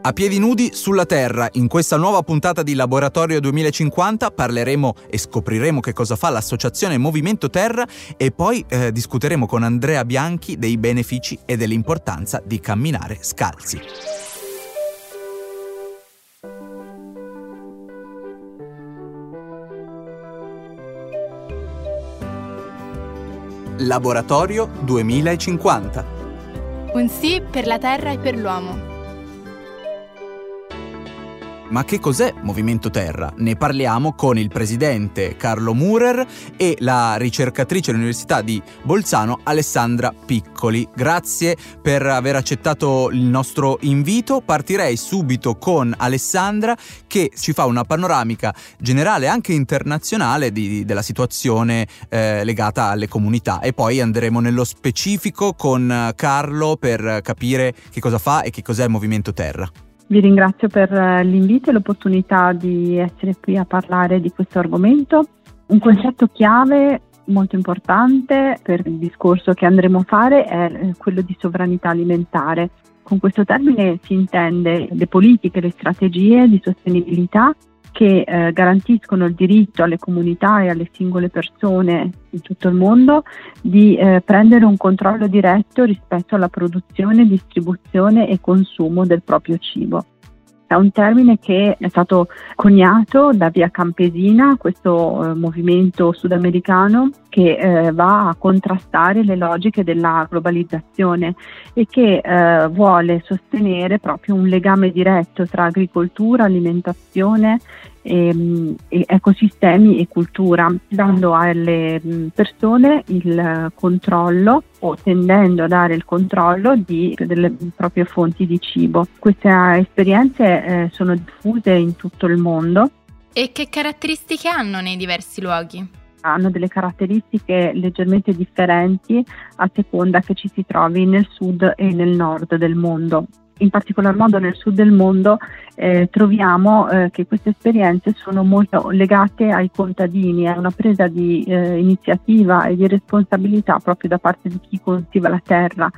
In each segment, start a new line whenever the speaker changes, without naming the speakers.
A piedi nudi sulla Terra, in questa nuova puntata di Laboratorio 2050 parleremo e scopriremo che cosa fa l'associazione Movimento Terra e poi eh, discuteremo con Andrea Bianchi dei benefici e dell'importanza di camminare scalzi. Laboratorio 2050.
Un sì per la Terra e per l'uomo.
Ma che cos'è Movimento Terra? Ne parliamo con il presidente Carlo Murer e la ricercatrice all'Università di Bolzano Alessandra Piccoli. Grazie per aver accettato il nostro invito. Partirei subito con Alessandra che ci fa una panoramica generale anche internazionale di, della situazione eh, legata alle comunità e poi andremo nello specifico con Carlo per capire che cosa fa e che cos'è Movimento Terra.
Vi ringrazio per eh, l'invito e l'opportunità di essere qui a parlare di questo argomento. Un concetto chiave molto importante per il discorso che andremo a fare è eh, quello di sovranità alimentare. Con questo termine si intende le politiche, le strategie di sostenibilità che eh, garantiscono il diritto alle comunità e alle singole persone in tutto il mondo di eh, prendere un controllo diretto rispetto alla produzione, distribuzione e consumo del proprio cibo. È un termine che è stato coniato da Via Campesina, questo eh, movimento sudamericano che eh, va a contrastare le logiche della globalizzazione e che eh, vuole sostenere proprio un legame diretto tra agricoltura, alimentazione ehm, e ecosistemi e cultura, dando alle persone il controllo o tendendo a dare il controllo di, delle proprie fonti di cibo. Queste esperienze eh, sono diffuse in tutto il mondo.
E che caratteristiche hanno nei diversi luoghi?
hanno delle caratteristiche leggermente differenti a seconda che ci si trovi nel sud e nel nord del mondo in particolar modo nel sud del mondo, eh, troviamo eh, che queste esperienze sono molto legate ai contadini, a una presa di eh, iniziativa e di responsabilità proprio da parte di chi coltiva la terra,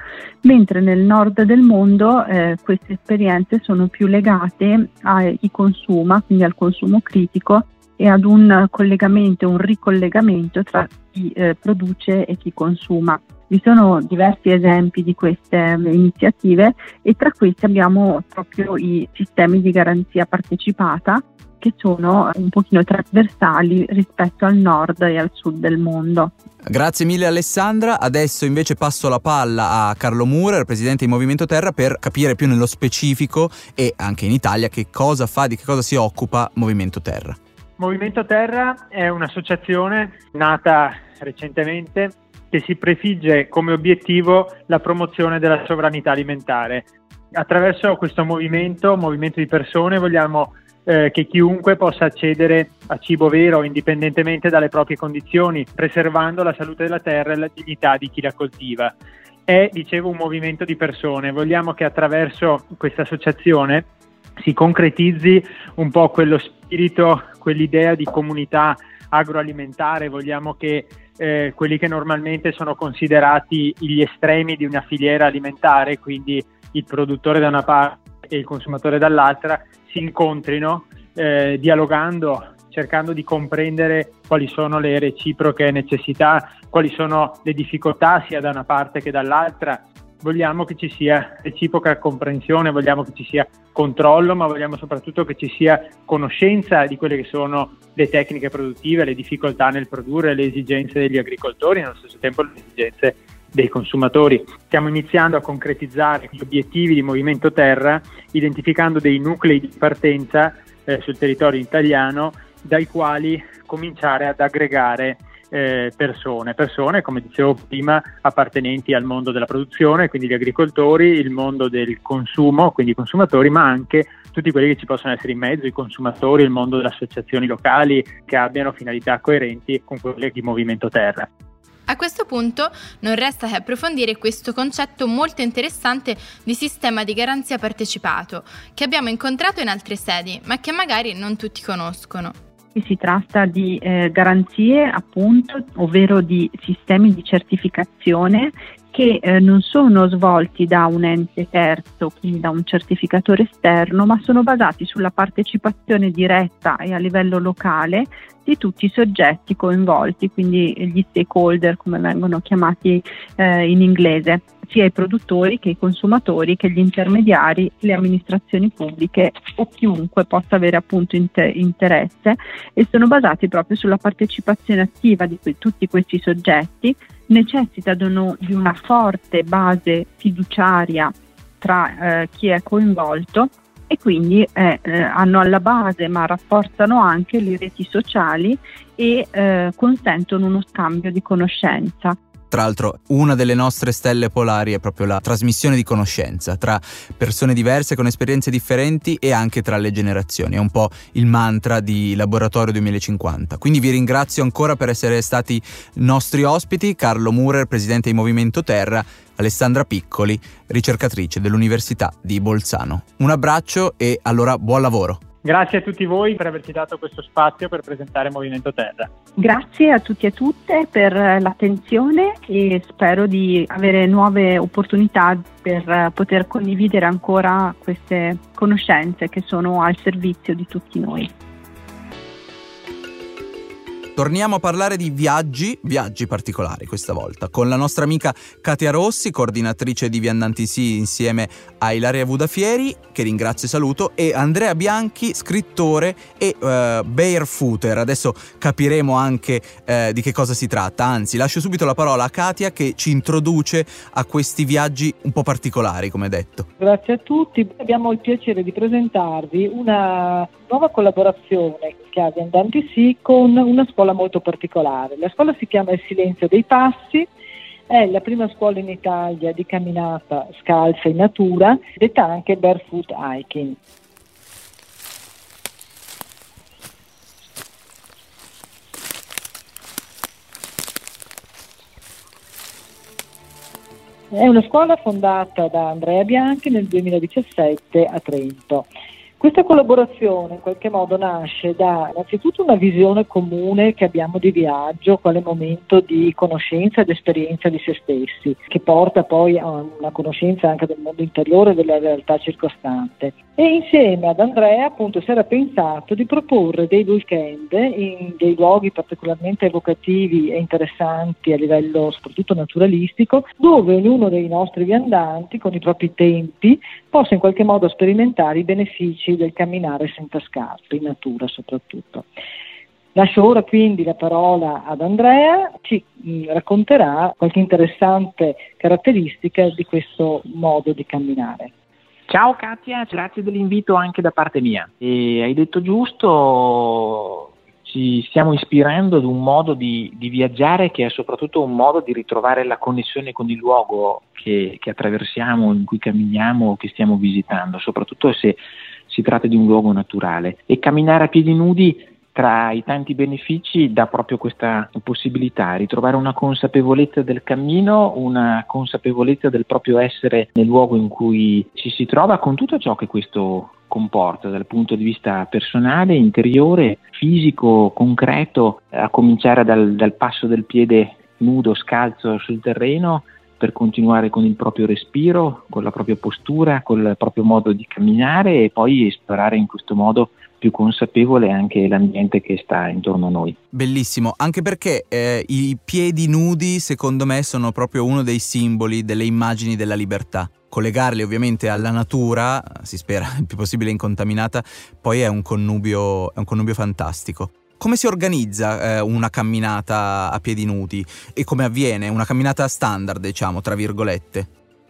mentre nel nord del mondo eh, queste esperienze sono più legate a chi consuma, quindi al consumo critico e ad un collegamento, un ricollegamento tra chi eh, produce e chi consuma. Vi sono diversi esempi di queste iniziative e tra questi abbiamo proprio i sistemi di garanzia partecipata che sono un pochino trasversali rispetto al nord e al sud del mondo.
Grazie mille Alessandra, adesso invece passo la palla a Carlo Murer, presidente di Movimento Terra, per capire più nello specifico e anche in Italia che cosa fa, di che cosa si occupa Movimento Terra.
Movimento Terra è un'associazione nata recentemente che si prefigge come obiettivo la promozione della sovranità alimentare. Attraverso questo movimento, movimento di persone, vogliamo eh, che chiunque possa accedere a cibo vero indipendentemente dalle proprie condizioni, preservando la salute della terra e la dignità di chi la coltiva. È, dicevo, un movimento di persone. Vogliamo che attraverso questa associazione si concretizzi un po' quello spirito, quell'idea di comunità agroalimentare, vogliamo che eh, quelli che normalmente sono considerati gli estremi di una filiera alimentare, quindi il produttore da una parte e il consumatore dall'altra, si incontrino eh, dialogando, cercando di comprendere quali sono le reciproche necessità, quali sono le difficoltà sia da una parte che dall'altra vogliamo che ci sia reciproca comprensione, vogliamo che ci sia controllo, ma vogliamo soprattutto che ci sia conoscenza di quelle che sono le tecniche produttive, le difficoltà nel produrre, le esigenze degli agricoltori e allo stesso tempo le esigenze dei consumatori. Stiamo iniziando a concretizzare gli obiettivi di Movimento Terra identificando dei nuclei di partenza eh, sul territorio italiano dai quali cominciare ad aggregare eh, persone, persone come dicevo prima appartenenti al mondo della produzione, quindi gli agricoltori, il mondo del consumo, quindi i consumatori, ma anche tutti quelli che ci possono essere in mezzo, i consumatori, il mondo delle associazioni locali che abbiano finalità coerenti con quelle di Movimento Terra.
A questo punto non resta che approfondire questo concetto molto interessante di sistema di garanzia partecipato, che abbiamo incontrato in altre sedi, ma che magari non tutti conoscono.
Si tratta di eh, garanzie, appunto, ovvero di sistemi di certificazione che eh, non sono svolti da un ente terzo, quindi da un certificatore esterno, ma sono basati sulla partecipazione diretta e a livello locale di tutti i soggetti coinvolti, quindi gli stakeholder come vengono chiamati eh, in inglese, sia i produttori che i consumatori che gli intermediari, le amministrazioni pubbliche o chiunque possa avere appunto inter- interesse e sono basati proprio sulla partecipazione attiva di que- tutti questi soggetti, necessitano di una forte base fiduciaria tra eh, chi è coinvolto e quindi eh, eh, hanno alla base ma rafforzano anche le reti sociali e eh, consentono uno scambio di conoscenza.
Tra l'altro una delle nostre stelle polari è proprio la trasmissione di conoscenza tra persone diverse con esperienze differenti e anche tra le generazioni, è un po' il mantra di Laboratorio 2050. Quindi vi ringrazio ancora per essere stati nostri ospiti, Carlo Murer, presidente di Movimento Terra, Alessandra Piccoli, ricercatrice dell'Università di Bolzano. Un abbraccio e allora buon lavoro.
Grazie a tutti voi per averci dato questo spazio per presentare Movimento Terra.
Grazie a tutti e tutte per l'attenzione e spero di avere nuove opportunità per poter condividere ancora queste conoscenze che sono al servizio di tutti noi.
Torniamo a parlare di viaggi, viaggi particolari questa volta, con la nostra amica Katia Rossi, coordinatrice di Viandanti Sì insieme a Ilaria Vudafieri, che ringrazio e saluto, e Andrea Bianchi, scrittore e uh, barefooter. Adesso capiremo anche uh, di che cosa si tratta, anzi lascio subito la parola a Katia che ci introduce a questi viaggi un po' particolari, come detto.
Grazie a tutti, abbiamo il piacere di presentarvi una nuova collaborazione che ha Viandanti Sì con una scuola molto particolare. La scuola si chiama Il Silenzio dei Passi, è la prima scuola in Italia di camminata scalza in natura, detta anche barefoot hiking. È una scuola fondata da Andrea Bianchi nel 2017 a Trento. Questa collaborazione in qualche modo nasce da innanzitutto una visione comune che abbiamo di viaggio, quale momento di conoscenza ed esperienza di se stessi, che porta poi a una conoscenza anche del mondo interiore e della realtà circostante. E insieme ad Andrea appunto si era pensato di proporre dei weekend in dei luoghi particolarmente evocativi e interessanti a livello soprattutto naturalistico, dove ognuno dei nostri viandanti con i propri tempi possa in qualche modo sperimentare i benefici del camminare senza scarpe, in natura soprattutto. Lascio ora quindi la parola ad Andrea, ci mm, racconterà qualche interessante caratteristica di questo modo di camminare.
Ciao Katia, grazie dell'invito anche da parte mia. E hai detto giusto, ci stiamo ispirando ad un modo di, di, viaggiare che è soprattutto un modo di ritrovare la connessione con il luogo che, che attraversiamo, in cui camminiamo o che stiamo visitando, soprattutto se si tratta di un luogo naturale. E camminare a piedi nudi tra i tanti benefici dà proprio questa possibilità, ritrovare una consapevolezza del cammino, una consapevolezza del proprio essere nel luogo in cui ci si trova con tutto ciò che questo comporta dal punto di vista personale, interiore, fisico, concreto, a cominciare dal, dal passo del piede nudo, scalzo sul terreno per continuare con il proprio respiro, con la propria postura, con il proprio modo di camminare e poi esplorare in questo modo più consapevole anche l'ambiente che sta intorno a noi.
Bellissimo, anche perché eh, i piedi nudi secondo me sono proprio uno dei simboli, delle immagini della libertà. Collegarli ovviamente alla natura, si spera il più possibile incontaminata, poi è un connubio, è un connubio fantastico. Come si organizza eh, una camminata a piedi nudi e come avviene una camminata standard, diciamo, tra virgolette?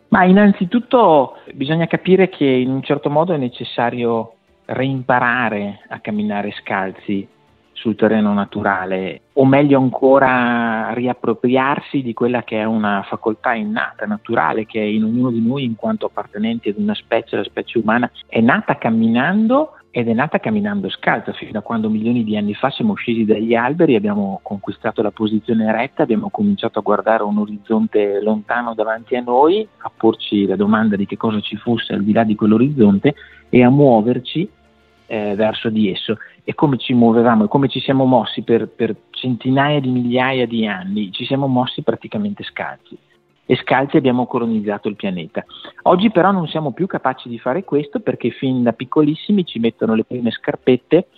Ma innanzitutto bisogna capire che in un certo modo è necessario reimparare a camminare scalzi sul terreno naturale o meglio ancora riappropriarsi di quella che è una facoltà innata, naturale, che in ognuno di noi in quanto appartenenti ad una specie, la specie umana, è nata camminando ed è nata camminando scalza. Fino a quando milioni di anni fa siamo scesi dagli alberi, abbiamo conquistato la posizione eretta, abbiamo cominciato a guardare un orizzonte lontano davanti a noi, a porci la domanda di che cosa ci fosse al di là di quell'orizzonte e a muoverci eh, verso di esso. E come ci muovevamo e come ci siamo mossi per, per centinaia di migliaia di anni, ci siamo mossi praticamente scalzi. e scalzi abbiamo colonizzato il pianeta. Oggi però non siamo più capaci di fare questo perché fin da piccolissimi ci mettono le prime scarpette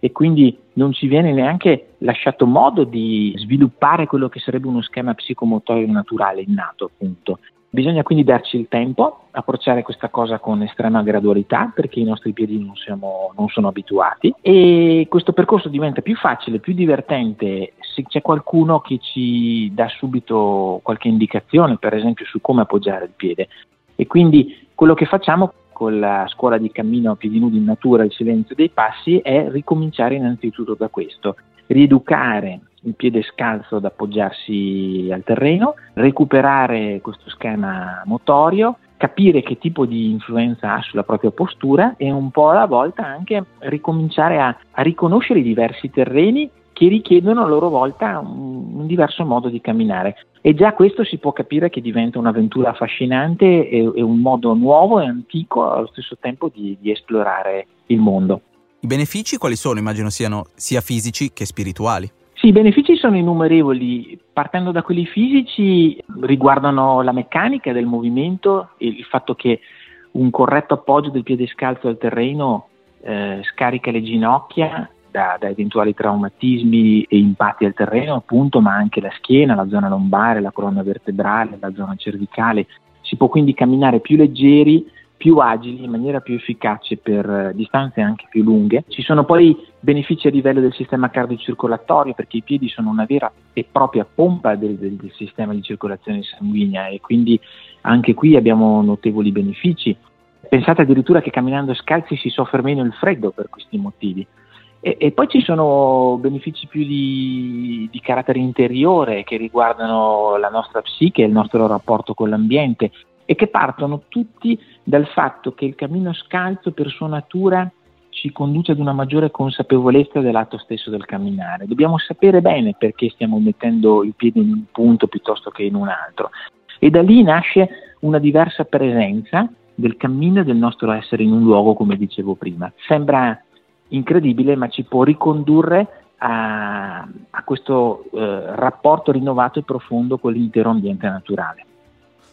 e quindi non ci viene neanche lasciato modo di sviluppare quello che sarebbe uno schema psicomotorio naturale innato, appunto. Bisogna quindi darci il tempo, approcciare questa cosa con estrema gradualità perché i nostri piedi non, siamo, non, sono abituati e questo percorso diventa più facile, più divertente se c'è qualcuno che ci dà subito qualche indicazione, per esempio su come appoggiare il piede. E quindi quello che facciamo con la scuola di cammino a piedi nudi in natura, il silenzio dei passi, è ricominciare innanzitutto da questo, rieducare il piede scalzo ad appoggiarsi al terreno, recuperare questo schema motorio, capire che tipo di influenza ha sulla propria postura e un po' alla volta anche ricominciare a, a riconoscere i diversi terreni che richiedono a loro volta un, un, diverso modo di camminare. E già questo si può capire che diventa un'avventura affascinante e, e un modo nuovo e antico allo stesso tempo di, di esplorare il mondo.
I benefici quali sono? Immagino siano sia fisici che spirituali.
Sì, i benefici sono innumerevoli, partendo da quelli fisici riguardano la meccanica del movimento e il fatto che un corretto appoggio del piede scalzo al terreno eh, scarica le ginocchia da, da, eventuali traumatismi e impatti al terreno, appunto, ma anche la schiena, la zona lombare, la colonna vertebrale, la zona cervicale. Si può quindi camminare più leggeri più agili, in maniera più efficace per eh, distanze anche più lunghe. Ci sono poi benefici a livello del sistema cardiocircolatorio perché i piedi sono una vera e propria pompa del, del, sistema di circolazione sanguigna e quindi anche qui abbiamo notevoli benefici. Pensate addirittura che camminando scalzi si soffre meno il freddo per questi motivi. E, e poi ci sono benefici più di, di, carattere interiore che riguardano la nostra psiche, il nostro rapporto con l'ambiente e che partono tutti dal fatto che il cammino scalzo per sua natura ci conduce ad una maggiore consapevolezza dell'atto stesso del camminare. Dobbiamo sapere bene perché stiamo mettendo il piede in un punto piuttosto che in un altro. E da lì nasce una diversa presenza del cammino e del nostro essere in un luogo, come dicevo prima. Sembra incredibile, ma ci può ricondurre a, a questo eh, rapporto rinnovato e profondo con l'intero ambiente naturale.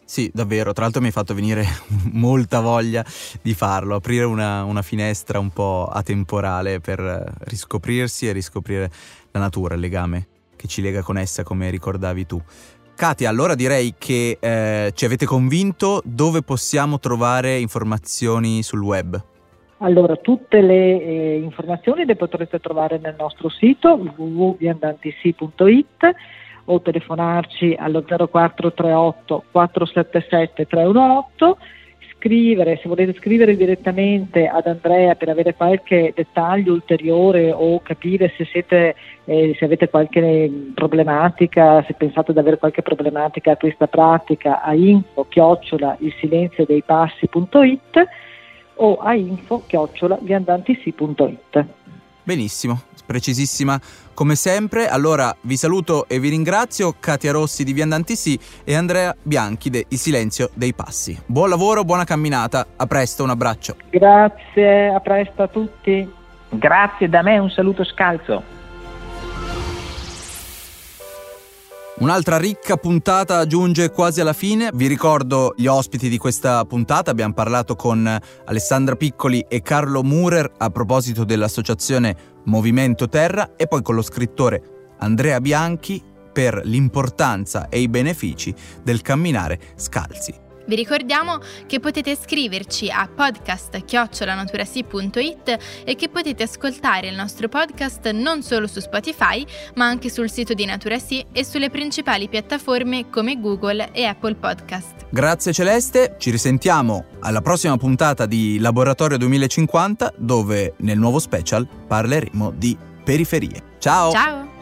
Sì, davvero, tra l'altro mi hai fatto venire molta voglia di farlo, aprire una, una, finestra un po' atemporale per riscoprirsi e riscoprire la natura, il legame che ci lega con essa, come ricordavi tu. Katia, allora direi che eh, ci avete convinto dove possiamo trovare informazioni sul web.
Allora, tutte le eh, informazioni le potrete trovare nel nostro sito www.viandantissi.it o telefonarci allo 0438 477 318 scrivere, se volete scrivere direttamente ad Andrea per avere qualche dettaglio ulteriore o capire se, siete, eh, se avete qualche problematica, se pensate di avere qualche problematica a questa pratica, a info chiocciola il silenzio dei passi.it o a info chiocciola viandantisi.it.
Benissimo, precisissima come sempre. Allora vi saluto e vi ringrazio Katia Rossi di Viandanti Sì e Andrea Bianchi de Il Silenzio dei Passi. Buon lavoro, buona camminata, a presto, un abbraccio.
Grazie, a presto a tutti.
Grazie da me, un saluto scalzo.
Un'altra ricca puntata giunge quasi alla fine. Vi ricordo gli ospiti di questa puntata. Abbiamo parlato con Alessandra Piccoli e Carlo Murer a proposito dell'associazione Movimento Terra e poi con lo scrittore Andrea Bianchi per l'importanza e i benefici del camminare scalzi.
Vi ricordiamo che potete scriverci a podcast.chiocciolanaturasi.it e che potete ascoltare il nostro podcast non solo su Spotify, ma anche sul sito di Naturasi e sulle principali piattaforme come Google e Apple Podcast.
Grazie Celeste, ci risentiamo alla prossima puntata di Laboratorio 2050 dove nel nuovo special parleremo di periferie. Ciao!
Ciao!